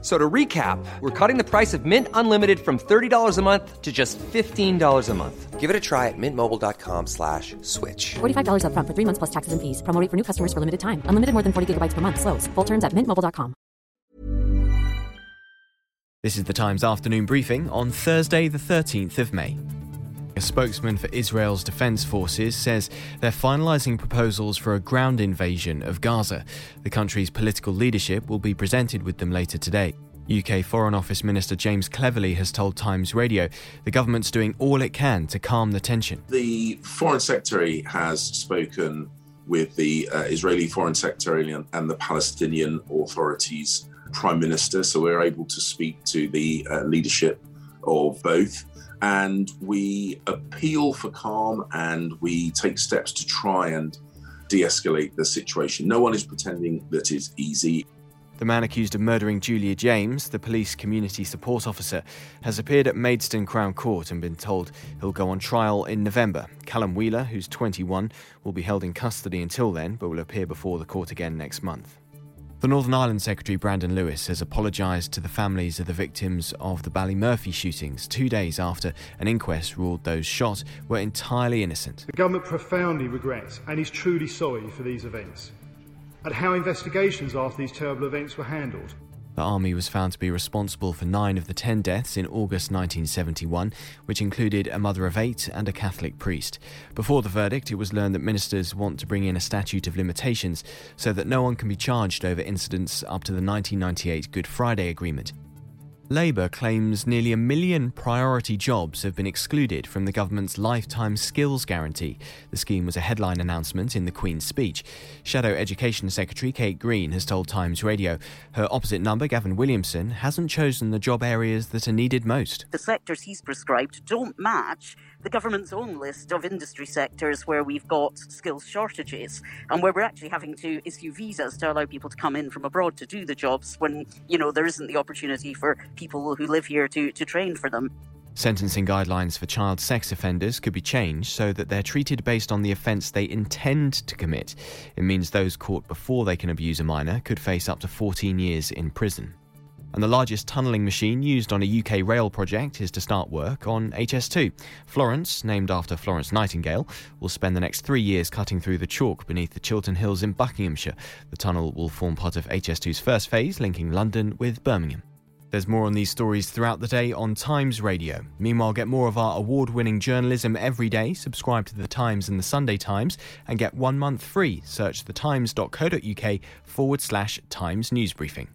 So to recap, we're cutting the price of Mint Unlimited from $30 a month to just $15 a month. Give it a try at mintmobile.com slash switch. $45 upfront for three months plus taxes and fees. Promo rate for new customers for limited time. Unlimited more than 40 gigabytes per month. Slows. Full terms at mintmobile.com. This is the Times afternoon briefing on Thursday, the 13th of May. A spokesman for Israel's defense forces says they're finalizing proposals for a ground invasion of Gaza. The country's political leadership will be presented with them later today. UK Foreign Office Minister James Cleverly has told Times Radio the government's doing all it can to calm the tension. The Foreign Secretary has spoken with the uh, Israeli Foreign Secretary and the Palestinian authorities' Prime Minister, so we're able to speak to the uh, leadership of both and we appeal for calm and we take steps to try and de escalate the situation. No one is pretending that it's easy. The man accused of murdering Julia James, the police community support officer, has appeared at Maidstone Crown Court and been told he'll go on trial in November. Callum Wheeler, who's 21, will be held in custody until then, but will appear before the court again next month. The Northern Ireland Secretary Brandon Lewis has apologised to the families of the victims of the Ballymurphy shootings two days after an inquest ruled those shot were entirely innocent. The government profoundly regrets and is truly sorry for these events and how investigations after these terrible events were handled. The army was found to be responsible for nine of the ten deaths in August 1971, which included a mother of eight and a Catholic priest. Before the verdict, it was learned that ministers want to bring in a statute of limitations so that no one can be charged over incidents up to the 1998 Good Friday Agreement. Labour claims nearly a million priority jobs have been excluded from the government's lifetime skills guarantee. The scheme was a headline announcement in the Queen's speech. Shadow Education Secretary Kate Green has told Times Radio her opposite number, Gavin Williamson, hasn't chosen the job areas that are needed most. The sectors he's prescribed don't match the government's own list of industry sectors where we've got skills shortages and where we're actually having to issue visas to allow people to come in from abroad to do the jobs when, you know, there isn't the opportunity for people who live here to, to train for them. Sentencing guidelines for child sex offenders could be changed so that they're treated based on the offence they intend to commit. It means those caught before they can abuse a minor could face up to 14 years in prison and the largest tunnelling machine used on a UK rail project is to start work on HS2. Florence, named after Florence Nightingale, will spend the next three years cutting through the chalk beneath the Chiltern Hills in Buckinghamshire. The tunnel will form part of HS2's first phase, linking London with Birmingham. There's more on these stories throughout the day on Times Radio. Meanwhile, get more of our award winning journalism every day. Subscribe to The Times and The Sunday Times and get one month free. Search thetimes.co.uk forward slash Times News Briefing.